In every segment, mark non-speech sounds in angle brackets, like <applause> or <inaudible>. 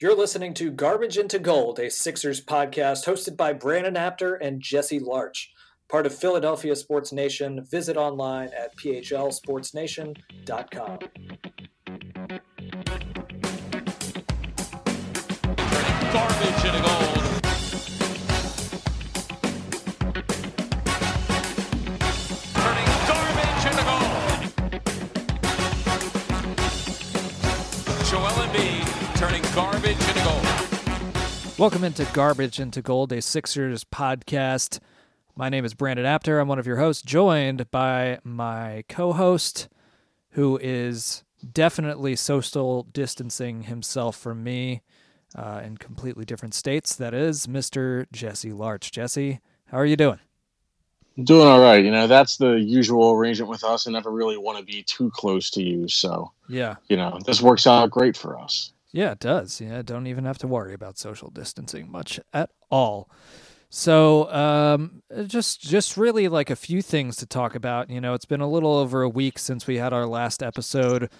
You're listening to Garbage into Gold, a Sixers podcast hosted by Brandon Apter and Jesse Larch. Part of Philadelphia Sports Nation. Visit online at phlsportsnation.com. Garbage into gold. Garbage into gold. Welcome into Garbage into Gold, a Sixers podcast. My name is Brandon Apter. I'm one of your hosts, joined by my co host, who is definitely social distancing himself from me uh, in completely different states. That is Mr. Jesse Larch. Jesse, how are you doing? Doing all right. You know, that's the usual arrangement with us. I never really want to be too close to you. So, Yeah. you know, this works out great for us. Yeah, it does. Yeah, don't even have to worry about social distancing much at all. So, um, just just really like a few things to talk about. You know, it's been a little over a week since we had our last episode,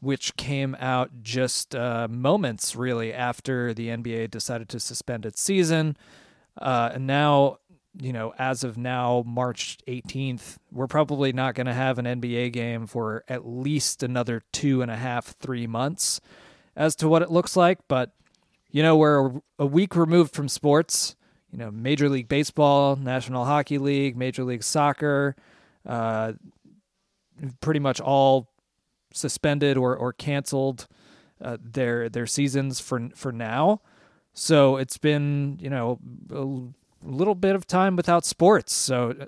which came out just uh, moments really after the NBA decided to suspend its season. Uh, and now, you know, as of now, March 18th, we're probably not going to have an NBA game for at least another two and a half, three months as to what it looks like. But, you know, we're a week removed from sports. You know, Major League Baseball, National Hockey League, Major League Soccer, uh, pretty much all suspended or, or canceled uh, their their seasons for for now. So it's been you know a little bit of time without sports. So uh,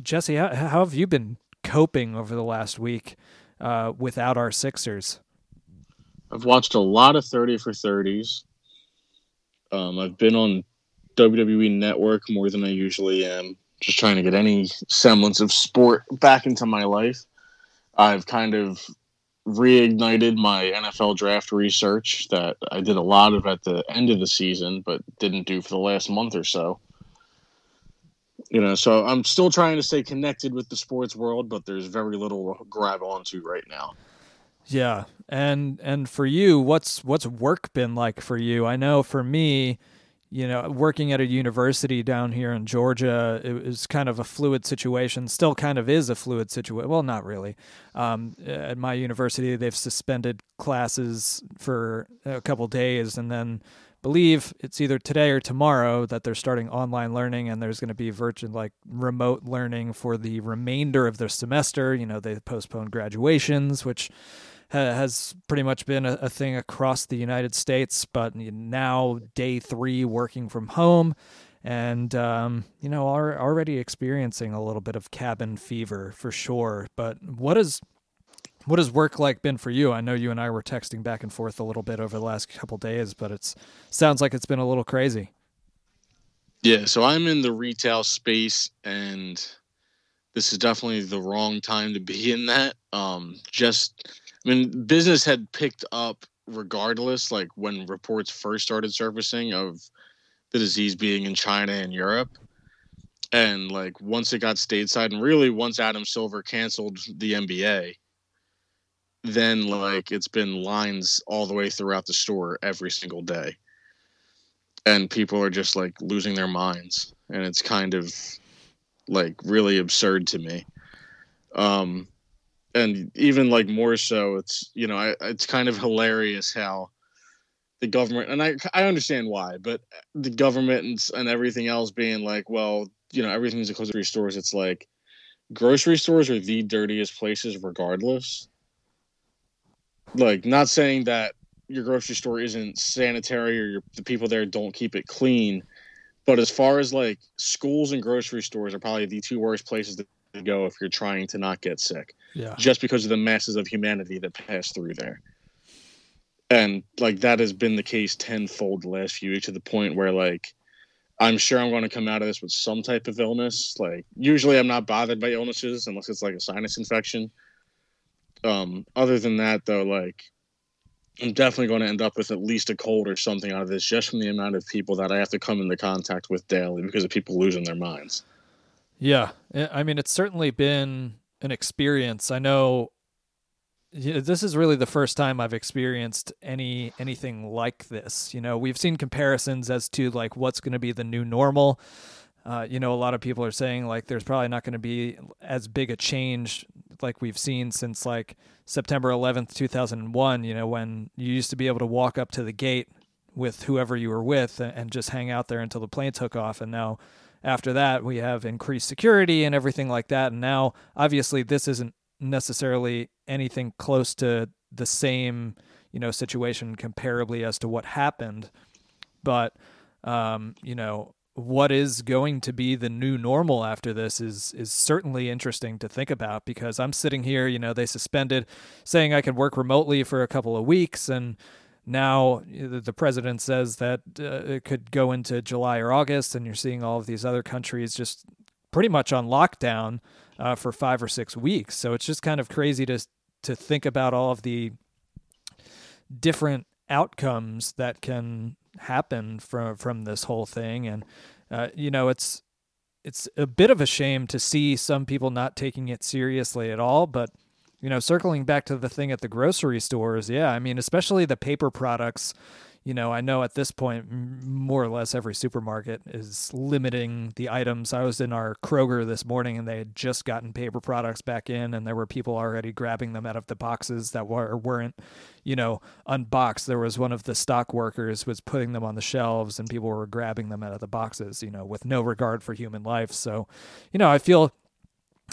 Jesse, how, how have you been coping over the last week uh, without our Sixers? I've watched a lot of 30 for 30s. Um, I've been on WWE Network more than I usually am, just trying to get any semblance of sport back into my life. I've kind of reignited my NFL draft research that I did a lot of at the end of the season, but didn't do for the last month or so. You know, so I'm still trying to stay connected with the sports world, but there's very little to grab onto right now. Yeah, and and for you, what's what's work been like for you? I know for me, you know, working at a university down here in Georgia, it was kind of a fluid situation. Still, kind of is a fluid situation. Well, not really. Um, at my university, they've suspended classes for a couple days, and then believe it's either today or tomorrow that they're starting online learning, and there's going to be virtual like remote learning for the remainder of the semester. You know, they postponed graduations, which has pretty much been a, thing across the United States, but now day three working from home, and um, you know are already experiencing a little bit of cabin fever for sure. But what is what has work like been for you? I know you and I were texting back and forth a little bit over the last couple days, but it's sounds like it's been a little crazy. Yeah, so I'm in the retail space and this is definitely the wrong time to be in that. Um just I mean, business had picked up regardless, like when reports first started surfacing of the disease being in China and Europe. And like once it got stateside, and really once Adam Silver canceled the NBA, then like it's been lines all the way throughout the store every single day. And people are just like losing their minds. And it's kind of like really absurd to me. Um, and even like more so it's you know I, it's kind of hilarious how the government and I I understand why, but the government and, and everything else being like, well, you know, everything's a grocery stores. It's like grocery stores are the dirtiest places, regardless. Like, not saying that your grocery store isn't sanitary or your, the people there don't keep it clean, but as far as like schools and grocery stores are probably the two worst places to go if you're trying to not get sick Yeah. just because of the masses of humanity that pass through there. And like that has been the case tenfold the last few weeks to the point where like I'm sure I'm going to come out of this with some type of illness. Like usually I'm not bothered by illnesses unless it's like a sinus infection. Um, other than that though, like I'm definitely going to end up with at least a cold or something out of this just from the amount of people that I have to come into contact with daily because of people losing their minds. Yeah. I mean, it's certainly been an experience. I know this is really the first time I've experienced any anything like this. You know, we've seen comparisons as to like what's going to be the new normal. Uh, you know, a lot of people are saying like there's probably not going to be as big a change like we've seen since like September 11th, 2001. You know, when you used to be able to walk up to the gate with whoever you were with and just hang out there until the plane took off, and now after that we have increased security and everything like that. And now, obviously, this isn't necessarily anything close to the same you know situation comparably as to what happened but um, you know what is going to be the new normal after this is is certainly interesting to think about because I'm sitting here, you know, they suspended saying I could work remotely for a couple of weeks and now the president says that uh, it could go into July or August and you're seeing all of these other countries just pretty much on lockdown uh, for 5 or 6 weeks. So it's just kind of crazy to to think about all of the different outcomes that can happen from from this whole thing and uh, you know it's it's a bit of a shame to see some people not taking it seriously at all but you know circling back to the thing at the grocery stores yeah i mean especially the paper products you know, I know at this point, more or less every supermarket is limiting the items. I was in our Kroger this morning and they had just gotten paper products back in, and there were people already grabbing them out of the boxes that were, weren't, you know, unboxed. There was one of the stock workers was putting them on the shelves, and people were grabbing them out of the boxes, you know, with no regard for human life. So, you know, I feel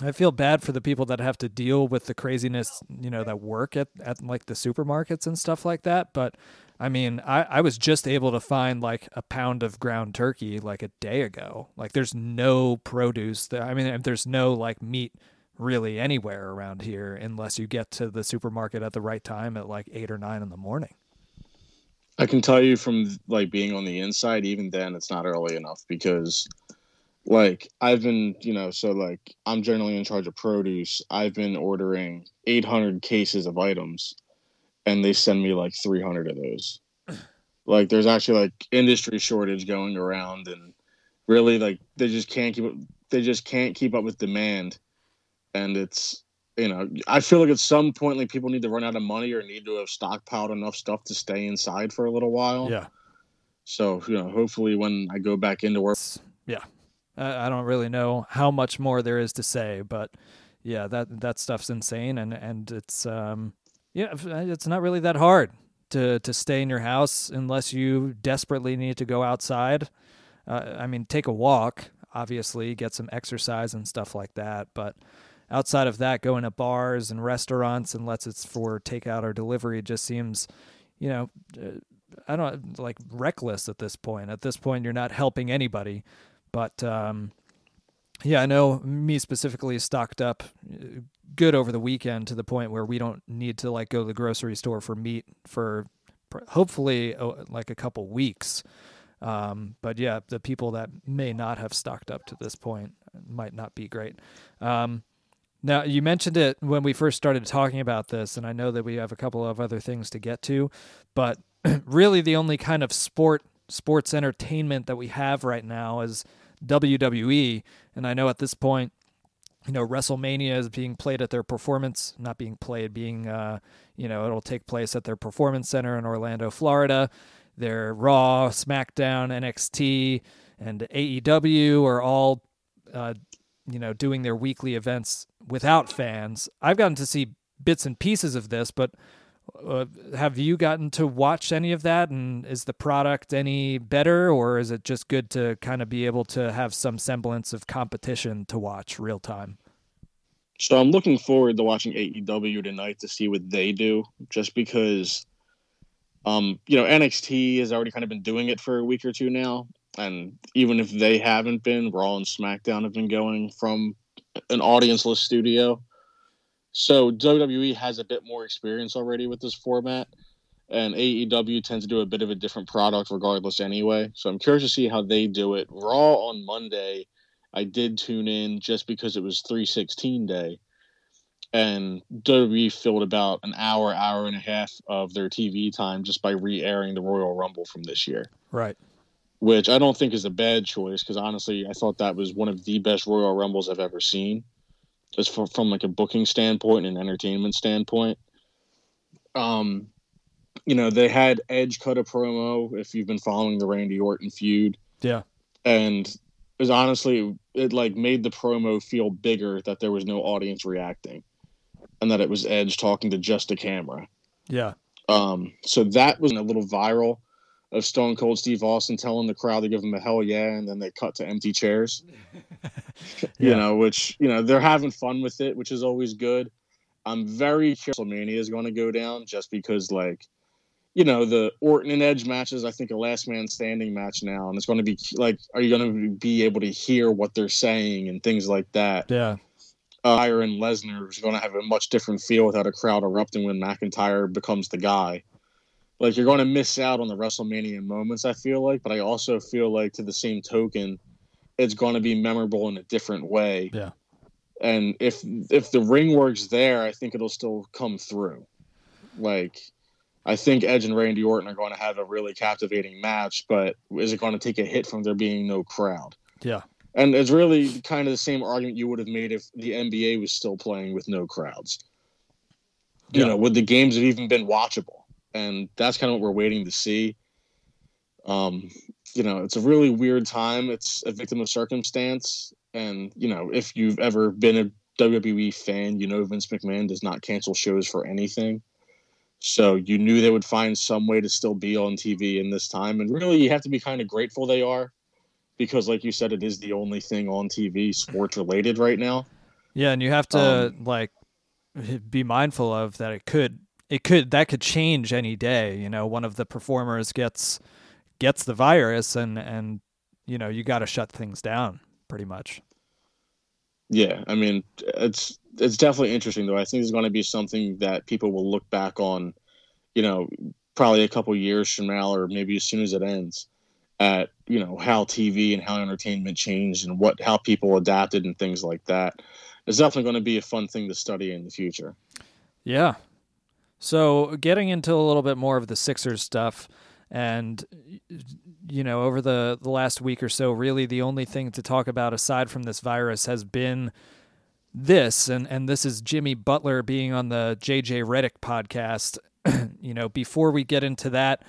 I feel bad for the people that have to deal with the craziness, you know, that work at, at like the supermarkets and stuff like that. But I mean, I, I was just able to find like a pound of ground turkey like a day ago. Like there's no produce there. I mean, there's no like meat really anywhere around here unless you get to the supermarket at the right time at like eight or nine in the morning. I can tell you from like being on the inside, even then it's not early enough because like I've been, you know, so like I'm generally in charge of produce. I've been ordering 800 cases of items and they send me like 300 of those. <sighs> Like there's actually like industry shortage going around and really like they just can't keep they just can't keep up with demand and it's you know I feel like at some point like people need to run out of money or need to have stockpiled enough stuff to stay inside for a little while. Yeah. So, you know, hopefully when I go back into work yeah. I don't really know how much more there is to say, but yeah, that that stuff's insane and and it's um yeah, uh, it's not really that hard to to stay in your house unless you desperately need to go outside. Uh, I mean, take a walk, obviously, get some exercise and stuff like that. But outside of that, going to bars and restaurants, unless it's for takeout or delivery, just seems, you know, uh, I don't like reckless at this point. At this point, you're not helping anybody. But um, yeah, I know me specifically stocked up uh, good over the weekend to the point where we don't need to like go to the grocery store for meat for hopefully oh, like a couple weeks. Um, but yeah, the people that may not have stocked up to this point might not be great. Um, now you mentioned it when we first started talking about this, and I know that we have a couple of other things to get to, but <clears throat> really the only kind of sport sports entertainment that we have right now is WWE, and I know at this point you know WrestleMania is being played at their performance, not being played, being uh, you know it'll take place at their performance center in Orlando, Florida. Their Raw, SmackDown, NXT, and AEW are all uh, you know doing their weekly events without fans. I've gotten to see bits and pieces of this, but uh, have you gotten to watch any of that? And is the product any better, or is it just good to kind of be able to have some semblance of competition to watch real time? So I'm looking forward to watching AEW tonight to see what they do, just because, um, you know, NXT has already kind of been doing it for a week or two now, and even if they haven't been, Raw and SmackDown have been going from an audienceless studio. So WWE has a bit more experience already with this format, and AEW tends to do a bit of a different product regardless anyway. So I'm curious to see how they do it. Raw on Monday, I did tune in just because it was 316 day, and WWE filled about an hour, hour and a half of their TV time just by re-airing the Royal Rumble from this year. Right. Which I don't think is a bad choice because honestly, I thought that was one of the best Royal Rumbles I've ever seen just from, from like a booking standpoint and an entertainment standpoint. Um, you know, they had Edge cut a promo if you've been following the Randy Orton feud. Yeah. And it was honestly it like made the promo feel bigger that there was no audience reacting and that it was Edge talking to just a camera. Yeah. Um, so that was a little viral of Stone Cold Steve Austin telling the crowd to give him a hell yeah, and then they cut to empty chairs. <laughs> <laughs> you know, which you know they're having fun with it, which is always good. I'm very curious Mania is going to go down just because, like, you know, the Orton and Edge matches. I think a last man standing match now, and it's going to be like, are you going to be able to hear what they're saying and things like that? Yeah. uh, Iron Lesnar is going to have a much different feel without a crowd erupting when McIntyre becomes the guy. Like you're going to miss out on the WrestleMania moments. I feel like, but I also feel like to the same token, it's going to be memorable in a different way. Yeah. And if if the ring works there, I think it'll still come through. Like, I think Edge and Randy Orton are going to have a really captivating match, but is it going to take a hit from there being no crowd? Yeah. And it's really kind of the same argument you would have made if the NBA was still playing with no crowds. You Yeah. know, would the games have even been watchable? And that's kind of what we're waiting to see. Um, you know, it's a really weird time. It's a victim of circumstance. And, you know, if you've ever been a WWE fan, you know Vince McMahon does not cancel shows for anything. So you knew they would find some way to still be on TV in this time. And really, you have to be kind of grateful they are because, like you said, it is the only thing on TV sports related right now. Yeah, and you have to Um, like be mindful of that it could it could that could change any day, you know, one of the performers gets gets the virus and and you know, you got to shut things down pretty much. Yeah, I mean, it's it's definitely interesting though. I think it's going to be something that people will look back on, you know, probably a couple years from now, or maybe as soon as it ends, at you know how TV and how entertainment changed and what how people adapted and things like that. It's definitely going to be a fun thing to study in the future. Yeah. So getting into a little bit more of the Sixers stuff, and you know, over the the last week or so, really the only thing to talk about aside from this virus has been this, and and this is Jimmy Butler being on the JJ Redick podcast. <clears throat> you know, before we get into that.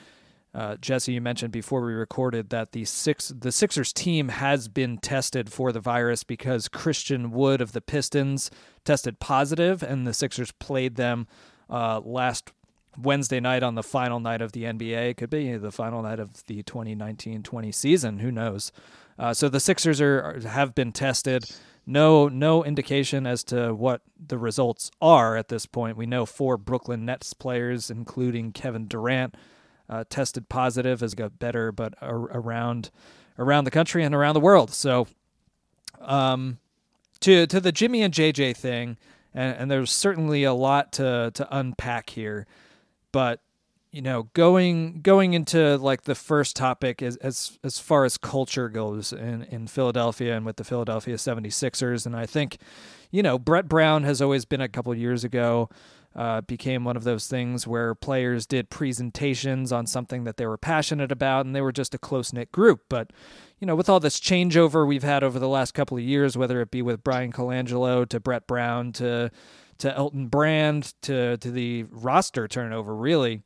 Uh, Jesse, you mentioned before we recorded that the six the Sixers team has been tested for the virus because Christian Wood of the Pistons tested positive, and the Sixers played them uh, last Wednesday night on the final night of the NBA. Could be the final night of the 2019-20 season. Who knows? Uh, so the Sixers are, have been tested. No, no indication as to what the results are at this point. We know four Brooklyn Nets players, including Kevin Durant, uh, tested positive as got better, but ar- around around the country and around the world. So, um, to to the Jimmy and JJ thing, and, and there's certainly a lot to to unpack here, but you know, going going into like the first topic as as as far as culture goes in in Philadelphia and with the Philadelphia 76ers and I think you know, Brett Brown has always been a couple years ago uh, became one of those things where players did presentations on something that they were passionate about and they were just a close knit group. But, you know, with all this changeover we've had over the last couple of years, whether it be with Bryan Colangelo to Brett Brown to to Elton Brand to to the roster turnover, really,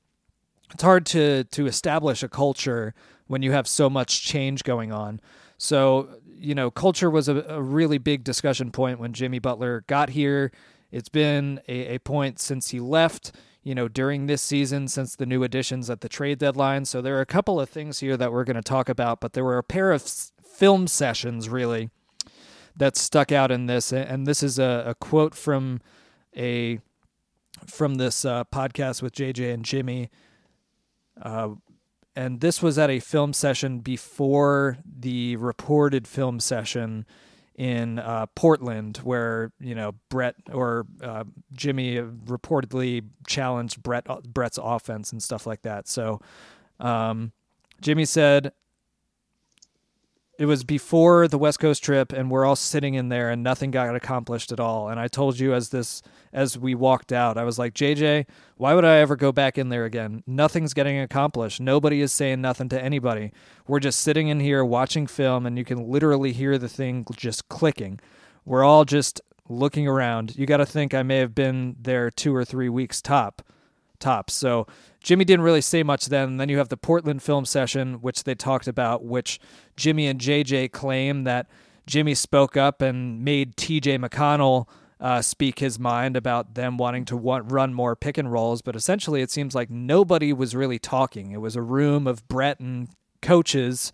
it's hard to to establish a culture when you have so much change going on. So, you know, culture was a, a really big discussion point when Jimmy Butler got here. It's been a, a point since he left, you know, during this season, since the new additions at the trade deadline. So there are a couple of things here that we're going to talk about, but there were a pair of s- film sessions really that stuck out in this. And this is a, a quote from a from this uh, podcast with JJ and Jimmy. Uh, and this was at a film session before the reported film session in uh, Portland, where you know Brett or uh, Jimmy reportedly challenged Brett Brett's offense and stuff like that. So um, Jimmy said it was before the West Coast trip, and we're all sitting in there, and nothing got accomplished at all. And I told you as this as we walked out, I was like, JJ, why would I ever go back in there again? Nothing's getting accomplished. Nobody is saying nothing to anybody. We're just sitting in here watching film, and you can literally hear the thing just clicking. We're all just looking around. You got to think I may have been there two or three weeks top, tops. So Jimmy didn't really say much then. Then you have the Portland film session, which they talked about, which Jimmy and JJ claim that Jimmy spoke up and made TJ McConnell uh, speak his mind about them wanting to want, run more pick and rolls. But essentially, it seems like nobody was really talking. It was a room of Brett and coaches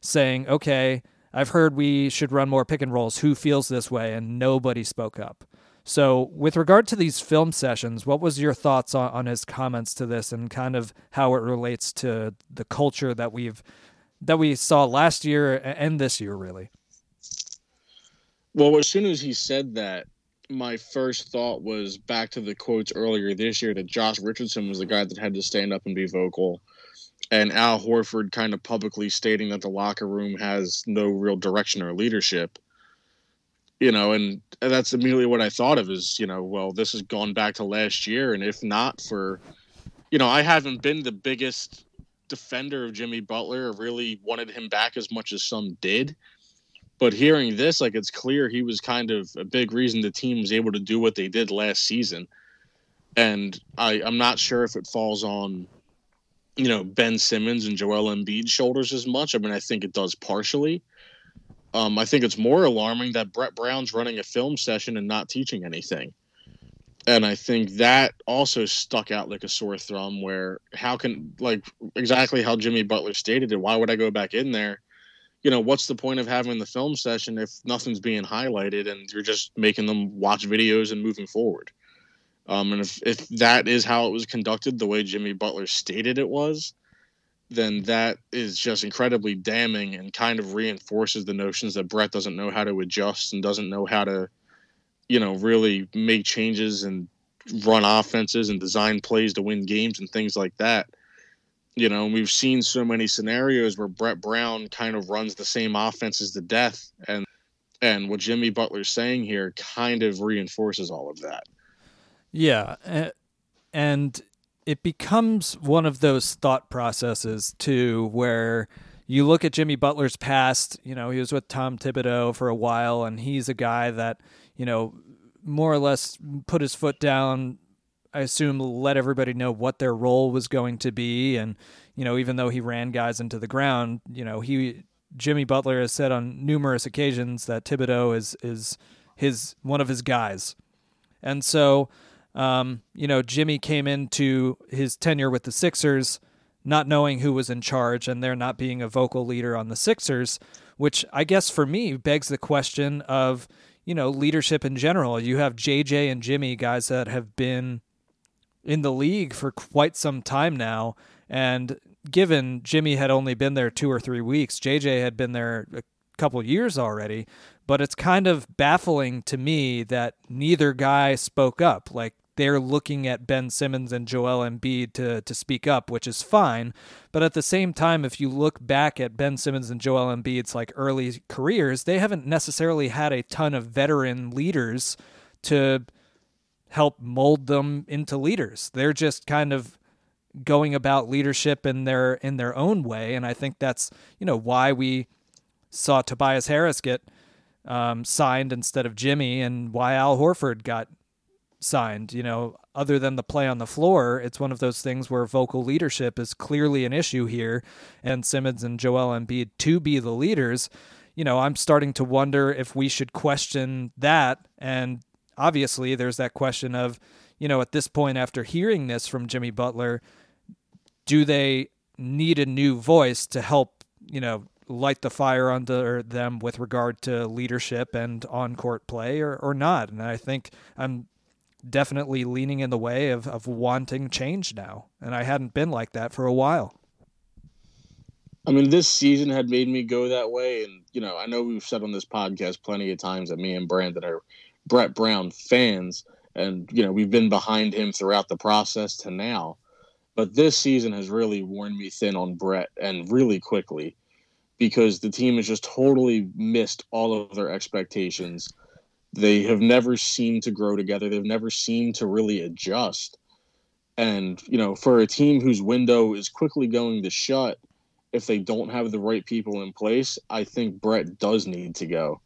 saying, okay, I've heard we should run more pick and rolls. Who feels this way? And nobody spoke up. So, with regard to these film sessions, what was your thoughts on, on his comments to this, and kind of how it relates to the culture that we've that we saw last year and this year, really? Well, as soon as he said that, my first thought was back to the quotes earlier this year that Josh Richardson was the guy that had to stand up and be vocal, and Al Horford kind of publicly stating that the locker room has no real direction or leadership you know, and that's immediately what I thought of is, you know, well, this has gone back to last year. And if not for, you know, I haven't been the biggest defender of Jimmy Butler really wanted him back as much as some did. But hearing this, like it's clear he was kind of a big reason the team was able to do what they did last season. And I, I'm not sure if it falls on, you know, Ben Simmons and Joel Embiid's shoulders as much. I mean, I think it does partially um, I think it's more alarming that Brett Brown's running a film session and not teaching anything. And I think that also stuck out like a sore thumb. Where how can like exactly how Jimmy Butler stated it? Why would I go back in there? You know, what's the point of having the film session if nothing's being highlighted and you're just making them watch videos and moving forward? Um, and if if that is how it was conducted, the way Jimmy Butler stated it was, then that is just incredibly damning and kind of reinforces the notions that Brett doesn't know how to adjust and doesn't know how to, you know, really make changes and run offenses and design plays to win games and things like that. You know, we've seen so many scenarios where Brett Brown kind of runs the same offenses to death and and what Jimmy Butler's saying here kind of reinforces all of that. Yeah, and it becomes one of those thought processes too where you look at Jimmy Butler's past, you know, he was with Tom Thibodeau for a while and he's a guy that, you know, more or less put his foot down, I assume let everybody know what their role was going to be and, you know, even though he ran guys into the ground, you know, he Jimmy Butler has said on numerous occasions that Thibodeau is is his one of his guys. And so um, you know, Jimmy came into his tenure with the Sixers not knowing who was in charge and there not being a vocal leader on the Sixers, which I guess for me begs the question of, you know, leadership in general. You have JJ and Jimmy, guys that have been in the league for quite some time now. And given Jimmy had only been there two or three weeks, JJ had been there a couple years already. But it's kind of baffling to me that neither guy spoke up. Like they're looking at Ben Simmons and Joel Embiid to to speak up, which is fine. But at the same time, if you look back at Ben Simmons and Joel Embiid's like early careers, they haven't necessarily had a ton of veteran leaders to help mold them into leaders. They're just kind of going about leadership in their in their own way, and I think that's you know why we saw Tobias Harris get um, signed instead of Jimmy, and why Al Horford got signed. You know, other than the play on the floor, it's one of those things where vocal leadership is clearly an issue here, and Simmons and Joel Embiid to be the leaders. You know, I'm starting to wonder if we should question that. And obviously, there's that question of, you know, at this point, after hearing this from Jimmy Butler, do they need a new voice to help, you know, light the fire under them with regard to leadership and on court play or, or not? And I think I'm definitely leaning in the way of, of wanting change now. And I hadn't been like that for a while. I mean, this season had made me go that way. And, you know, I know we've said on this podcast plenty of times that me and Brandon are Brett Brown fans. And, you know, we've been behind him throughout the process to now. But this season has really worn me thin on Brett and really quickly because the team has just totally missed all of their expectations they have never seemed to grow together. They've never seemed to really adjust. And, you know, for a team whose window is quickly going to shut, if they don't have the right people in place, I think Brett does need to go.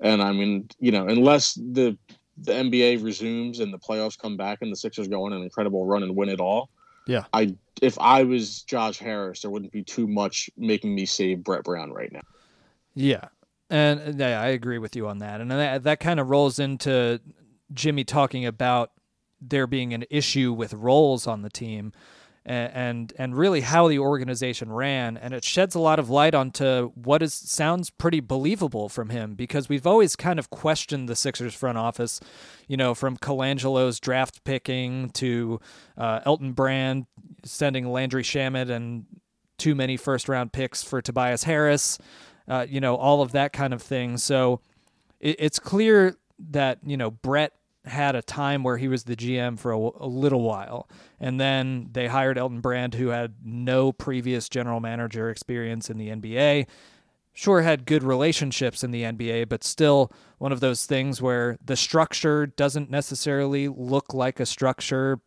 And I mean, you know, unless the the NBA resumes and the playoffs come back and the Sixers go on an incredible run and win it all, Yeah. I if I was Josh Harris, there wouldn't be too much making me save Brett Brown right now. Yeah. And yeah, I agree with you on that. And that, that kind of rolls into Jimmy talking about there being an issue with roles on the team and, and and really how the organization ran and it sheds a lot of light onto what is sounds pretty believable from him because we've always kind of questioned the Sixers front office you know from Colangelo's draft picking to uh, Elton Brand sending Landry Shamet and too many first round picks for Tobias Harris uh, you know all of that kind of thing so it, it's clear that you know Brett had a time where he was the GM for a, a, little while, and then they hired Elton Brand, who had no previous general manager experience in the NBA. Sure, had good relationships in the NBA, but still one of those things where the structure doesn't necessarily look like a structure.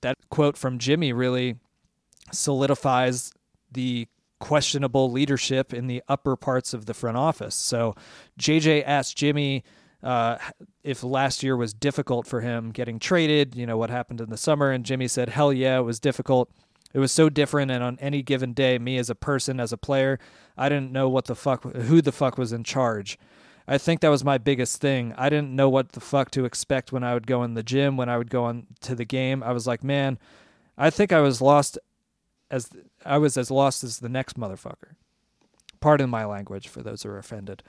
That quote from Jimmy really solidifies the questionable leadership in the upper parts of the front office. So JJ asked Jimmy uh, if last year was difficult for him getting traded, you know, what happened in the summer. And Jimmy said, hell yeah, it was difficult. It was so different. And on any given day, me as a person, as a player, I didn't know what the fuck, who the fuck was in charge. I think that was my biggest thing. I didn't know what the fuck to expect when I would go in the gym, when I would go on to the game. I was like, man, I think I was lost as I was as lost as the next motherfucker. Pardon my language for those who are offended.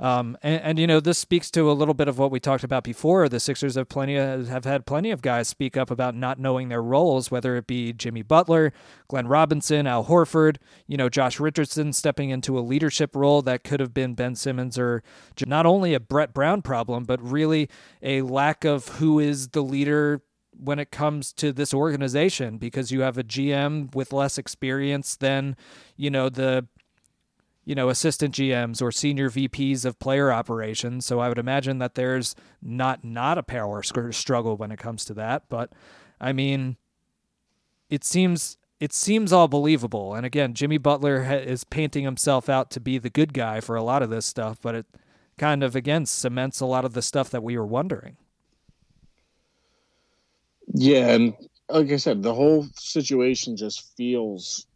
Um, and, and, you know this speaks to a little bit of what we talked about before. The Sixers have plenty of, have had plenty of guys speak up about not knowing their roles, whether it be Jimmy Butler, Glenn Robinson, Al Horford, you know Josh Richardson stepping into a leadership role that could have been Ben Simmons or not only a Brett Brown problem, but really a lack of who is the leader when it comes to this organization because you have a GM with less experience than you know the you know, assistant GMs or senior VPs of player operations. So I would imagine that there's not not a power struggle when it comes to that. But I mean, it seems it seems all believable. And again, Jimmy Butler ha- is painting himself out to be the good guy for a lot of this stuff, but it kind of again cements a lot of the stuff that we were wondering. Yeah, and like I said, the whole situation just feels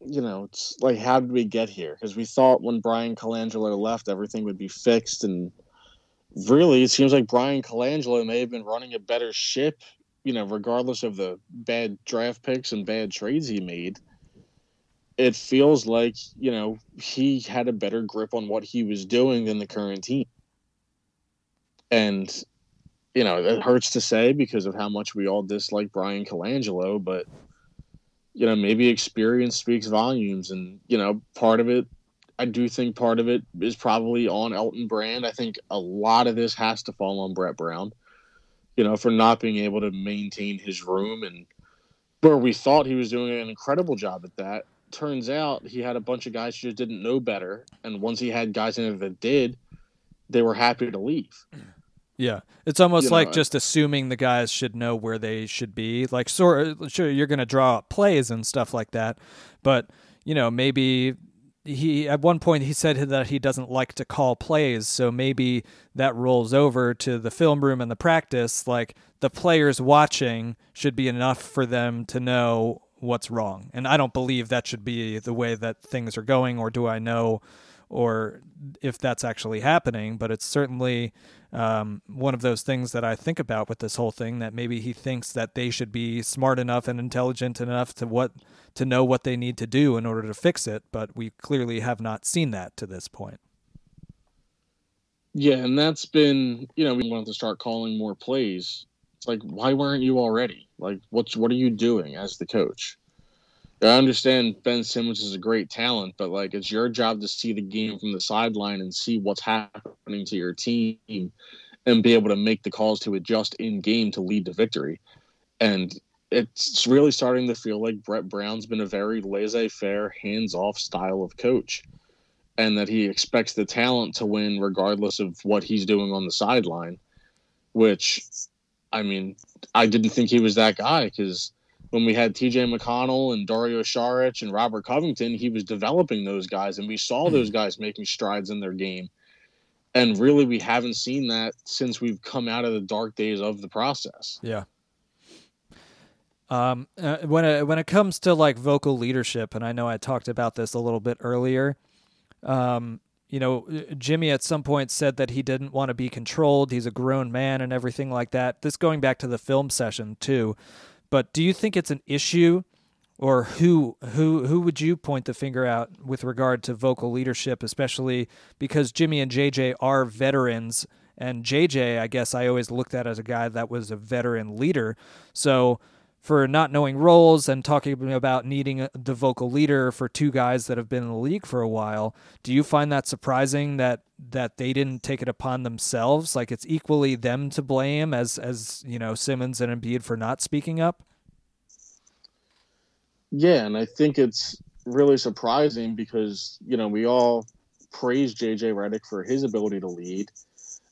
you know, it's like, how did we get here? Because we thought when Bryan Colangelo left, everything would be fixed. And really, it seems like Bryan Colangelo may have been running a better ship, you know, regardless of the bad draft picks and bad trades he made. It feels like, you know, he had a better grip on what he was doing than the current team. And, you know, it hurts to say because of how much we all dislike Bryan Colangelo, but you know, maybe experience speaks volumes. And, you know, part of it, I do think part of it is probably on Elton Brand. I think a lot of this has to fall on Brett Brown, you know, for not being able to maintain his room. And where we thought he was doing an incredible job at that, turns out he had a bunch of guys who just didn't know better. And once he had guys in it that did, they were happy to leave. <clears throat> Yeah, it's almost you like know, just assuming the guys should know where they should be. Like, sure, sure, you're going to draw up plays and stuff like that, but you know, maybe he at one point he said that he doesn't like to call plays, so maybe that rolls over to the film room and the practice. Like, the players watching should be enough for them to know what's wrong, and I don't believe that should be the way that things are going, or do I know? Or if that's actually happening, but it's certainly um, one of those things that I think about with this whole thing. That maybe he thinks that they should be smart enough and intelligent enough to what to know what they need to do in order to fix it, but we clearly have not seen that to this point. Yeah, and that's been you know we wanted to start calling more plays. It's like why weren't you already? Like what's what are you doing as the coach? I understand Ben Simmons is a great talent, but like it's your job to see the game from the sideline and see what's happening to your team and be able to make the calls to adjust in game to lead to victory. And it's really starting to feel like Brett Brown's been a very laissez faire, hands off style of coach. And that he expects the talent to win regardless of what he's doing on the sideline, which, I mean, I didn't think he was that guy because when we had TJ McConnell and Dario Saric and Robert Covington, he was developing those guys, and we saw hmm. those guys making strides in their game. And really, we haven't seen that since we've come out of the dark days of the process. Yeah. Um, uh, when it, when it comes to like vocal leadership, and I know I talked about this a little bit earlier, um, you know, Jimmy at some point said that he didn't want to be controlled. He's a grown man and everything like that. This going back to the film session too. But do you think it's an issue, or who who who would you point the finger at with regard to vocal leadership, especially because Jimmy and JJ are veterans, and JJ, I guess I always looked at as a guy that was a veteran leader. So for not knowing roles and talking about needing the vocal leader for two guys that have been in the league for a while. Do you find that surprising that that they didn't take it upon themselves? Like it's equally them to blame as as you know Simmons and Embiid for not speaking up. Yeah, and I think it's really surprising because you know we all praise JJ Redick for his ability to lead.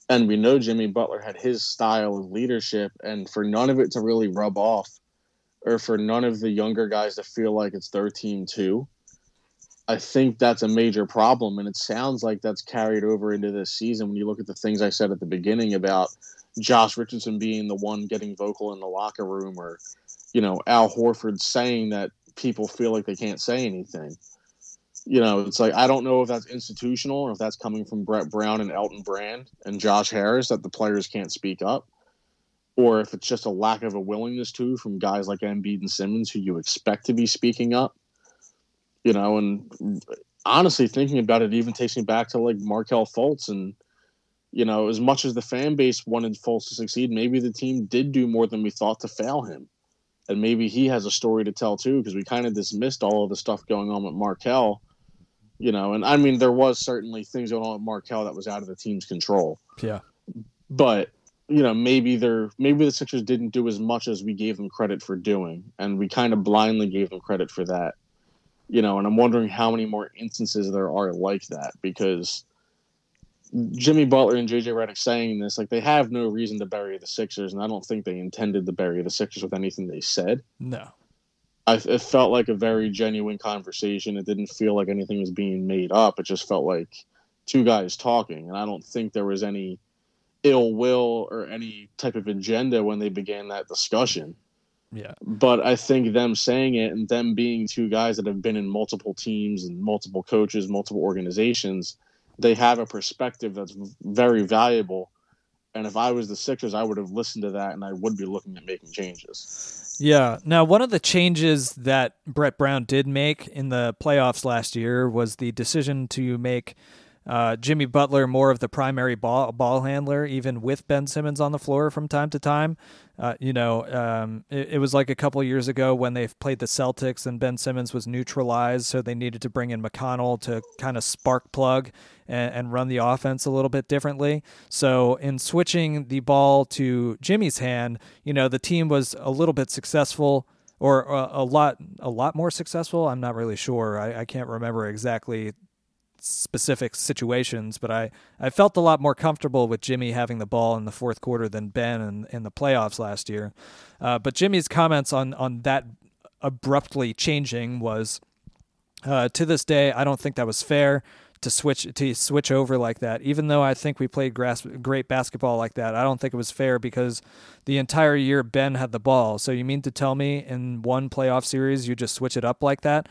And we know Jimmy Butler had his style of leadership, and for none of it to really rub off or for none of the younger guys to feel like it's their team too. I think that's a major problem, and it sounds like that's carried over into this season. When you look at the things I said at the beginning about Josh Richardson being the one getting vocal in the locker room, or you know Al Horford saying that people feel like they can't say anything. You know, it's like I don't know if that's institutional or if that's coming from Brett Brown and Elton Brand and Josh Harris that the players can't speak up or if it's just a lack of a willingness to from guys like Embiid and Simmons who you expect to be speaking up. You know, and honestly, thinking about it even takes me back to like Markelle Fultz and you know, as much as the fan base wanted Fultz to succeed, maybe the team did do more than we thought to fail him. And maybe he has a story to tell too, because we kind of dismissed all of the stuff going on with Markelle. You know, and I mean, there was certainly things going on with Markelle that was out of the team's control. Yeah. But you know maybe they're maybe the Sixers didn't do as much as we gave them credit for doing, and we kind of blindly gave them credit for that. You know, and I'm wondering how many more instances there are like that because Jimmy Butler and JJ Redick saying this, like they have no reason to bury the Sixers, and I don't think they intended to bury the Sixers with anything they said. No. I, it felt like a very genuine conversation. It didn't feel like anything was being made up. It just felt like two guys talking, and I don't think there was any ill will or any type of agenda when they began that discussion. Yeah. But I think them saying it and them being two guys that have been in multiple teams and multiple coaches, multiple organizations, they have a perspective that's very valuable. And if I was the Sixers, I would have listened to that and I would be looking at making changes. Yeah. Now, one of the changes that Brett Brown did make in the playoffs last year was the decision to make uh, Jimmy Butler more of the primary ball ball handler, even with Ben Simmons on the floor from time to time. Uh, you know, um, it, it, was like a couple years ago when they played the Celtics and Ben Simmons was neutralized, so they needed to bring in McConnell to kind of spark plug and, and run the offense a little bit differently. So in switching the ball to Jimmy's hand, you know, the team was a little bit successful or a, a, lot a lot more successful. I'm not really sure. I, I can't remember exactly specific situations, but I, I felt a lot more comfortable with Jimmy having the ball in the fourth quarter than Ben in, in the playoffs last year. Uh, but Jimmy's comments on, on that abruptly changing was uh, to this day, I don't think that was fair to switch to switch over like that. Even though I think we played grass, great basketball like that, I don't think it was fair because the entire year Ben had the ball. So you mean to tell me in one playoff series you just switch it up like that?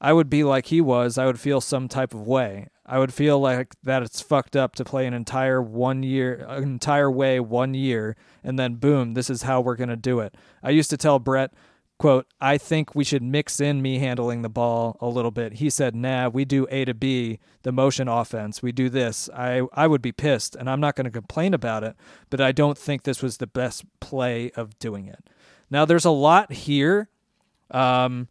I would be like he was, I would feel some type of way. I would feel like that it's fucked up to play an entire one year, an entire way one year, and then boom, this is how we're gonna do it. I used to tell Brett, quote, I think we should mix in me handling the ball a little bit. He said, Nah, we do A to B, the motion offense. We do this. I I would be pissed, and I'm not gonna complain about it, but I don't think this was the best play of doing it. Now there's a lot here. Um,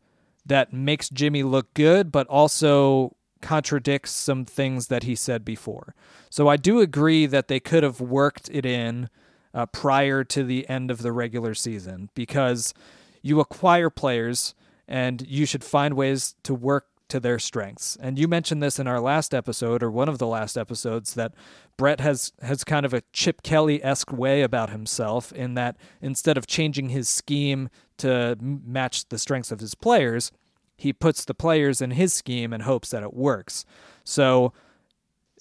that makes Jimmy look good, but also contradicts some things that he said before. So I do agree that they could have worked it in uh, prior to the end of the regular season because you acquire players and you should find ways to work to their strengths. And you mentioned this in our last episode or one of the last episodes that Brett has has kind of a Chip Kelly esque way about himself in that instead of changing his scheme to match the strengths of his players, he puts the players in his scheme and hopes that it works. So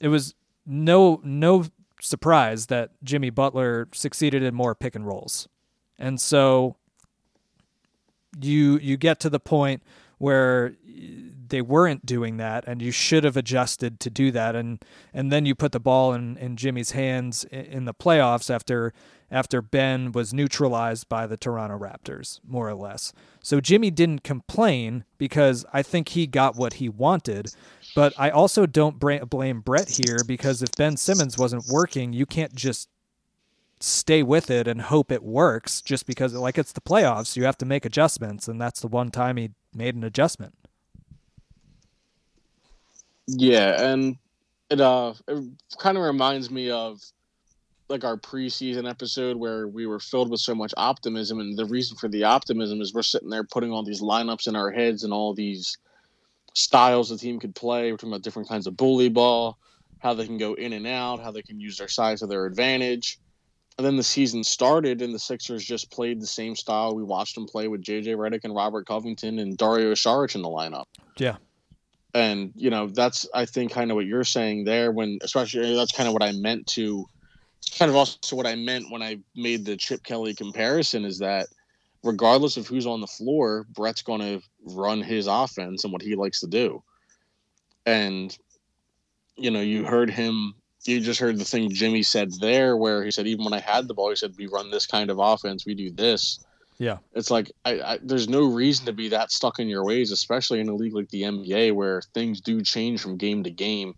it was no no surprise that Jimmy Butler succeeded in more pick and rolls. And so you you get to the point where they weren't doing that and you should have adjusted to do that and and then you put the ball in, in Jimmy's hands in the playoffs after after Ben was neutralized by the Toronto Raptors more or less. So Jimmy didn't complain because I think he got what he wanted, but I also don't blame Brett here because if Ben Simmons wasn't working, you can't just stay with it and hope it works just because like it's the playoffs you have to make adjustments and that's the one time he made an adjustment yeah and it uh it kind of reminds me of like our preseason episode where we were filled with so much optimism and the reason for the optimism is we're sitting there putting all these lineups in our heads and all these styles the team could play we're talking about different kinds of bully ball how they can go in and out how they can use their size to their advantage and then the season started, and the Sixers just played the same style we watched them play with JJ Redick and Robert Covington and Dario Saric in the lineup. Yeah. And, you know, that's, I think, kind of what you're saying there, when, especially, that's kind of what I meant to, kind of also what I meant when I made the Chip Kelly comparison is that regardless of who's on the floor, Brett's going to run his offense and what he likes to do. And, you know, you heard him you just heard the thing Jimmy said there, where he said, even when I had the ball, he said, we run this kind of offense, we do this. Yeah. It's like, I, I, there's no reason to be that stuck in your ways, especially in a league like the NBA where things do change from game to game.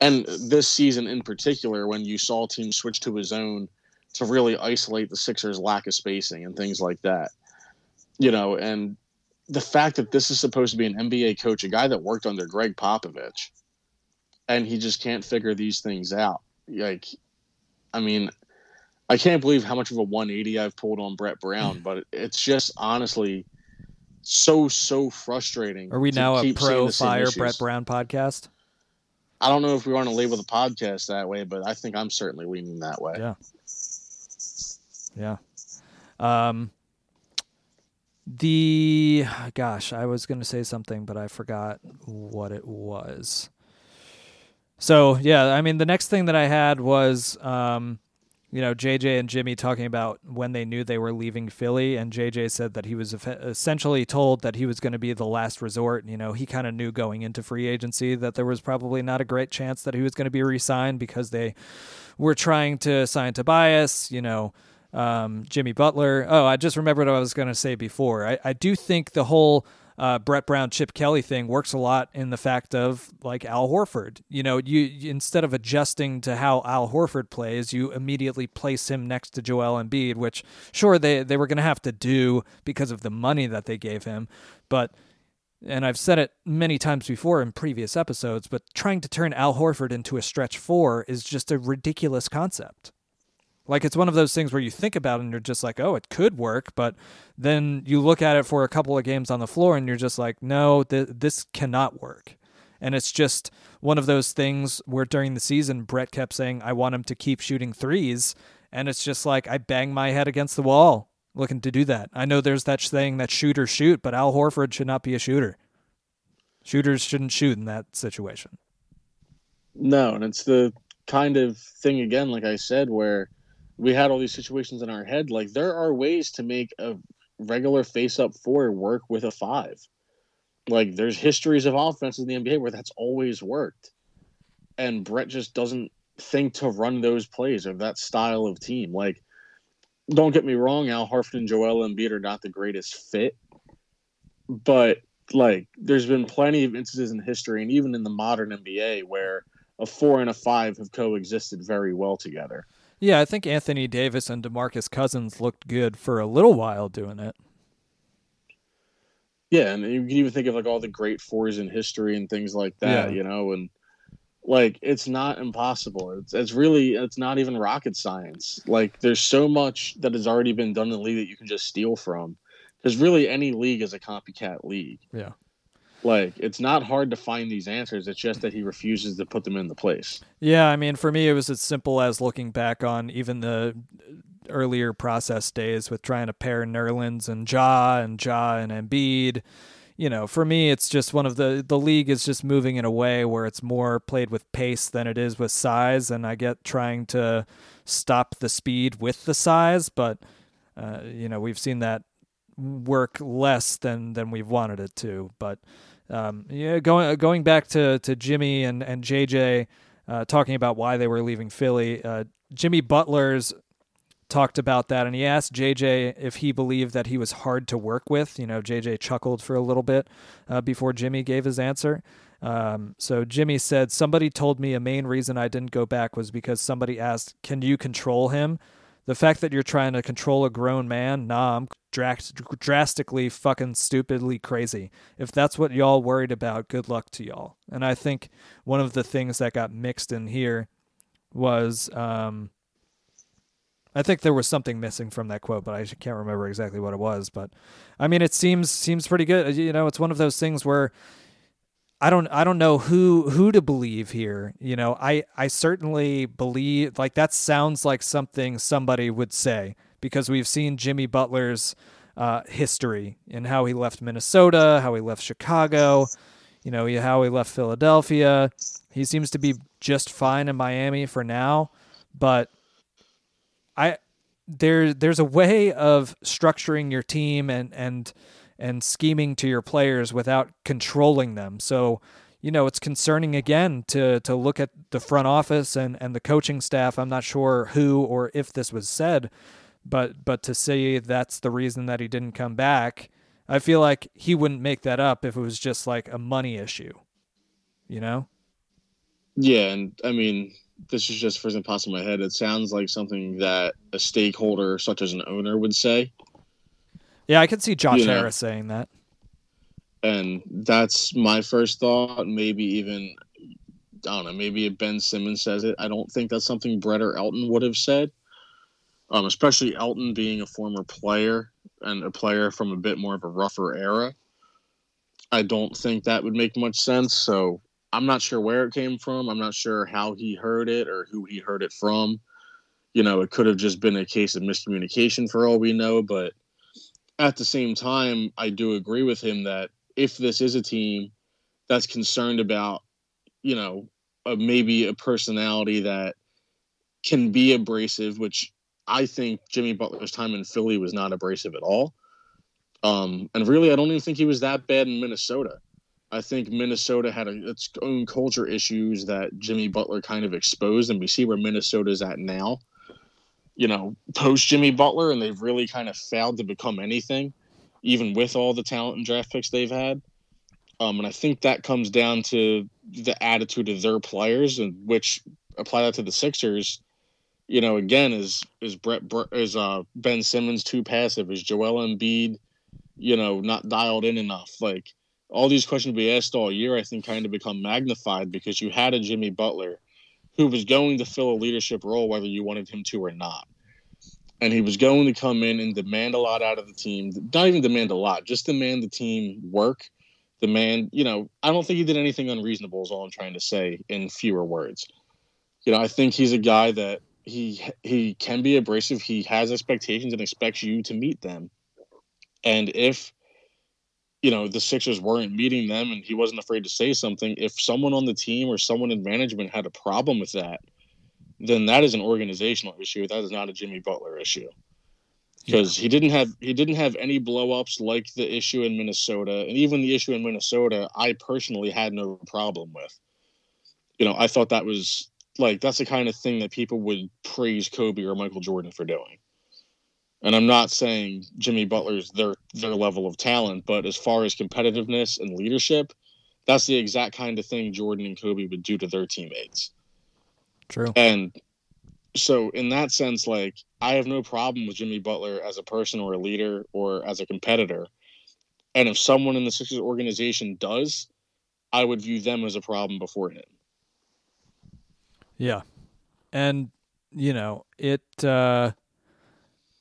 And this season in particular, when you saw teams switch to a zone to really isolate the Sixers' lack of spacing and things like that, you know, and the fact that this is supposed to be an NBA coach, a guy that worked under Gregg Popovich, and he just can't figure these things out. Like, I mean, I can't believe how much of a 180 I've pulled on Brett Brown, mm. but it's just honestly so so frustrating. Are we now a pro fire Brett Brown podcast? I don't know if we want to label the podcast that way, but I think I'm certainly leaning that way. Yeah. Yeah. Um the gosh, I was going to say something but I forgot what it was. So yeah, I mean, the next thing that I had was, um, you know, JJ and Jimmy talking about when they knew they were leaving Philly, and JJ said that he was essentially told that he was going to be the last resort. You know, he kind of knew going into free agency that there was probably not a great chance that he was going to be re-signed because they were trying to sign Tobias. You know. Um, Jimmy Butler. Oh, I just remembered what I was going to say before. I, I do think the whole uh, Brett Brown, Chip Kelly thing works a lot in the fact of like Al Horford. You know, you, instead of adjusting to how Al Horford plays, you immediately place him next to Joel Embiid, which sure they they were going to have to do because of the money that they gave him, but and I've said it many times before in previous episodes, but trying to turn Al Horford into a stretch four is just a ridiculous concept. Like it's one of those things where you think about it and you're just like, oh, it could work, but then you look at it for a couple of games on the floor and you're just like, no, th- this cannot work. And it's just one of those things where during the season, Brett kept saying, I want him to keep shooting threes. And it's just like, I bang my head against the wall looking to do that. I know there's that saying that shooters shoot, but Al Horford should not be a shooter. Shooters shouldn't shoot in that situation. No, and it's the kind of thing, again, like I said, where we had all these situations in our head. Like there are ways to make a regular face up four work with a five. Like there's histories of offenses in the NBA where that's always worked. And Brett just doesn't think to run those plays or that style of team. Like, don't get me wrong, Al Horford and Joel Embiid are not the greatest fit. But like there's been plenty of instances in history and even in the modern NBA where a four and a five have coexisted very well together. Yeah, I think Anthony Davis and DeMarcus Cousins looked good for a little while doing it. Yeah, and you can even think of like all the great fours in history and things like that, yeah. you know, and like it's not impossible. It's it's really it's not even rocket science. Like there's so much that has already been done in the league that you can just steal from. Because really any league is a copycat league. Yeah. Like it's not hard to find these answers. It's just that he refuses to put them into place. Yeah, I mean, for me, it was as simple as looking back on even the earlier process days with trying to pair Nerlens and Ja and Ja and Embiid. you know, for me, it's just one of the the league is just moving in a way where it's more played with pace than it is with size, and I get trying to stop the speed with the size, but uh, you know, we've seen that work less than than we've wanted it to. But um, yeah, going going back to to Jimmy and and JJ uh, talking about why they were leaving Philly. Uh, Jimmy Butler's talked about that, and he asked JJ if he believed that he was hard to work with. You know, JJ chuckled for a little bit uh, before Jimmy gave his answer. Um, so Jimmy said, Somebody told me a main reason I didn't go back was because somebody asked, Can you control him? The fact that you're trying to control a grown man, nah, I'm drastically fucking stupidly crazy. If that's what y'all worried about, good luck to y'all. And I think one of the things that got mixed in here was um, I think there was something missing from that quote, but I can't remember exactly what it was. But I mean, it seems seems pretty good. You know, it's one of those things where I don't I don't know who who to believe here. You know, I I certainly believe like that sounds like something somebody would say because we've seen Jimmy Butler's uh, history and how he left Minnesota, how he left Chicago, you know, how he left Philadelphia. He seems to be just fine in Miami for now, but I there there's a way of structuring your team and and and scheming to your players without controlling them. So, you know, it's concerning again to to look at the front office and and the coaching staff. I'm not sure who or if this was said, but but to say that's the reason that he didn't come back, I feel like he wouldn't make that up if it was just like a money issue. You know? Yeah, and I mean, this is just first impossible in my head. It sounds like something that a stakeholder, such as an owner, would say. Yeah, I could see Josh you Harris know? saying that. And that's my first thought. Maybe even, I don't know, maybe if Ben Simmons says it. I don't think that's something Brett or Elton would have said. Um, especially Elton being a former player and a player from a bit more of a rougher era. I don't think that would make much sense. So I'm not sure where it came from. I'm not sure how he heard it or who he heard it from. You know, it could have just been a case of miscommunication for all we know. But at the same time, I do agree with him that if this is a team that's concerned about, you know, a, maybe a personality that can be abrasive, which I think Jimmy Butler's time in Philly was not abrasive at all. Um, and really, I don't even think he was that bad in Minnesota. I think Minnesota had a, its own culture issues that Jimmy Butler kind of exposed, and we see where Minnesota's at now. You know, post Jimmy Butler, and they've really kind of failed to become anything, even with all the talent and draft picks they've had. Um, and I think that comes down to the attitude of their players, and which apply that to the Sixers. You know, again, is is Brett is uh, Ben Simmons too passive? Is Joel Embiid, you know, not dialed in enough? Like all these questions we asked all year, I think, kind of become magnified because you had a Jimmy Butler who was going to fill a leadership role, whether you wanted him to or not. And he was going to come in and demand a lot out of the team. Not even demand a lot, just demand the team work. Demand, you know, I don't think he did anything unreasonable, is all I'm trying to say in fewer words. You know, I think he's a guy that he he can be abrasive. He has expectations and expects you to meet them. And if you know the Sixers weren't meeting them and he wasn't afraid to say something. If someone on the team or someone in management had a problem with that, then that is an organizational issue. That is not a Jimmy Butler issue. Because yeah. he didn't have he didn't have any blowups like the issue in Minnesota, and even the issue in Minnesota, I personally had no problem with. You know, I thought that was like that's the kind of thing that people would praise Kobe or Michael Jordan for doing. And I'm not saying Jimmy Butler's their their level of talent, but as far as competitiveness and leadership, that's the exact kind of thing Jordan and Kobe would do to their teammates. True. And so in that sense, like I have no problem with Jimmy Butler as a person or a leader or as a competitor. And if someone in the Sixers organization does, I would view them as a problem before him. Yeah. And you know, it uh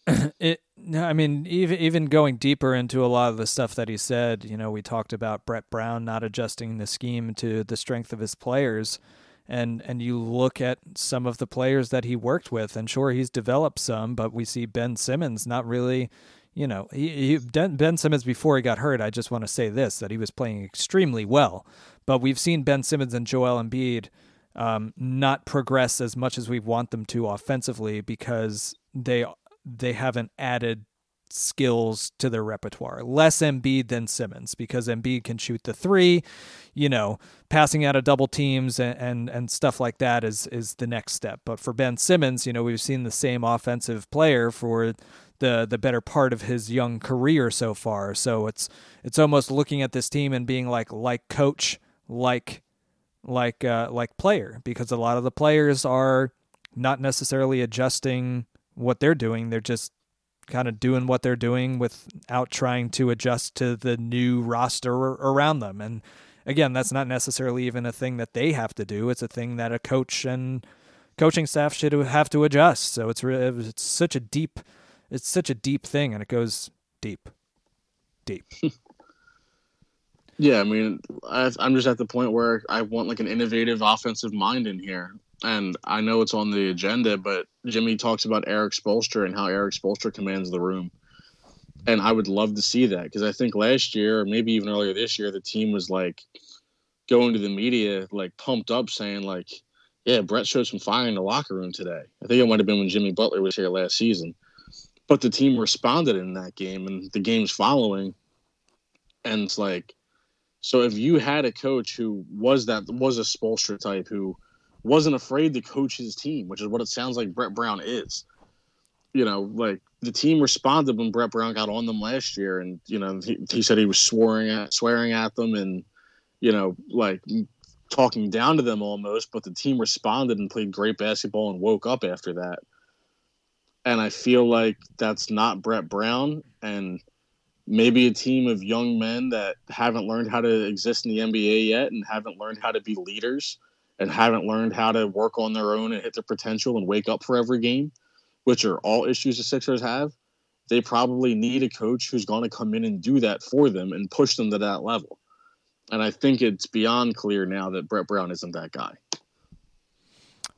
<clears throat> it I mean even even going deeper into a lot of the stuff that he said, you know, we talked about Brett Brown not adjusting the scheme to the strength of his players and and you look at some of the players that he worked with and sure he's developed some, but we see Ben Simmons not really you know, he, he, Ben Simmons before he got hurt. I just want to say this: that he was playing extremely well, but we've seen Ben Simmons and Joel Embiid um, not progress as much as we want them to offensively because they they haven't added skills to their repertoire. Less Embiid than Simmons because Embiid can shoot the three, you know, passing out of double teams and, and, and stuff like that is is the next step. But for Ben Simmons, you know, we've seen the same offensive player for the the better part of his young career so far. So it's it's almost looking at this team and being like like coach, like like uh, like player because a lot of the players are not necessarily adjusting what they're doing. They're just kind of doing what they're doing without trying to adjust to the new roster around them. And again, that's not necessarily even a thing that they have to do. It's a thing that a coach and coaching staff should have to adjust. So it's really, it's such a deep it's such a deep thing and it goes deep. Deep. <laughs> yeah, I mean, I, I'm just at the point where I want like an innovative offensive mind in here and I know it's on the agenda, but Jimmy talks about Erik Spoelstra and how Erik Spoelstra commands the room. And I would love to see that because I think last year, or maybe even earlier this year, the team was like going to the media, like pumped up, saying, like, yeah, Brett showed some fire in the locker room today. I think it might have been when Jimmy Butler was here last season. But the team responded in that game and the games following. And it's like, so if you had a coach who was that, was a Spoelstra type who, wasn't afraid to coach his team, which is what it sounds like Brett Brown is. You know, like the team responded when Brett Brown got on them last year, and you know he, he said he was swearing at swearing at them and you know like talking down to them almost, but the team responded and played great basketball and woke up after that. And I feel like that's not Brett Brown and maybe a team of young men that haven't learned how to exist in the NBA yet and haven't learned how to be leaders and haven't learned how to work on their own and hit their potential and wake up for every game, which are all issues the Sixers have, they probably need a coach who's going to come in and do that for them and push them to that level. And I think it's beyond clear now that Brett Brown isn't that guy.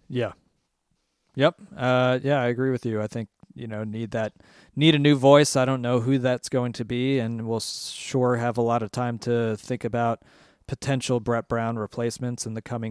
Yeah. Yep. Uh, yeah, I agree with you. I think you know need that need a new voice. I don't know who that's going to be, and we'll sure have a lot of time to think about potential Brett Brown replacements in the coming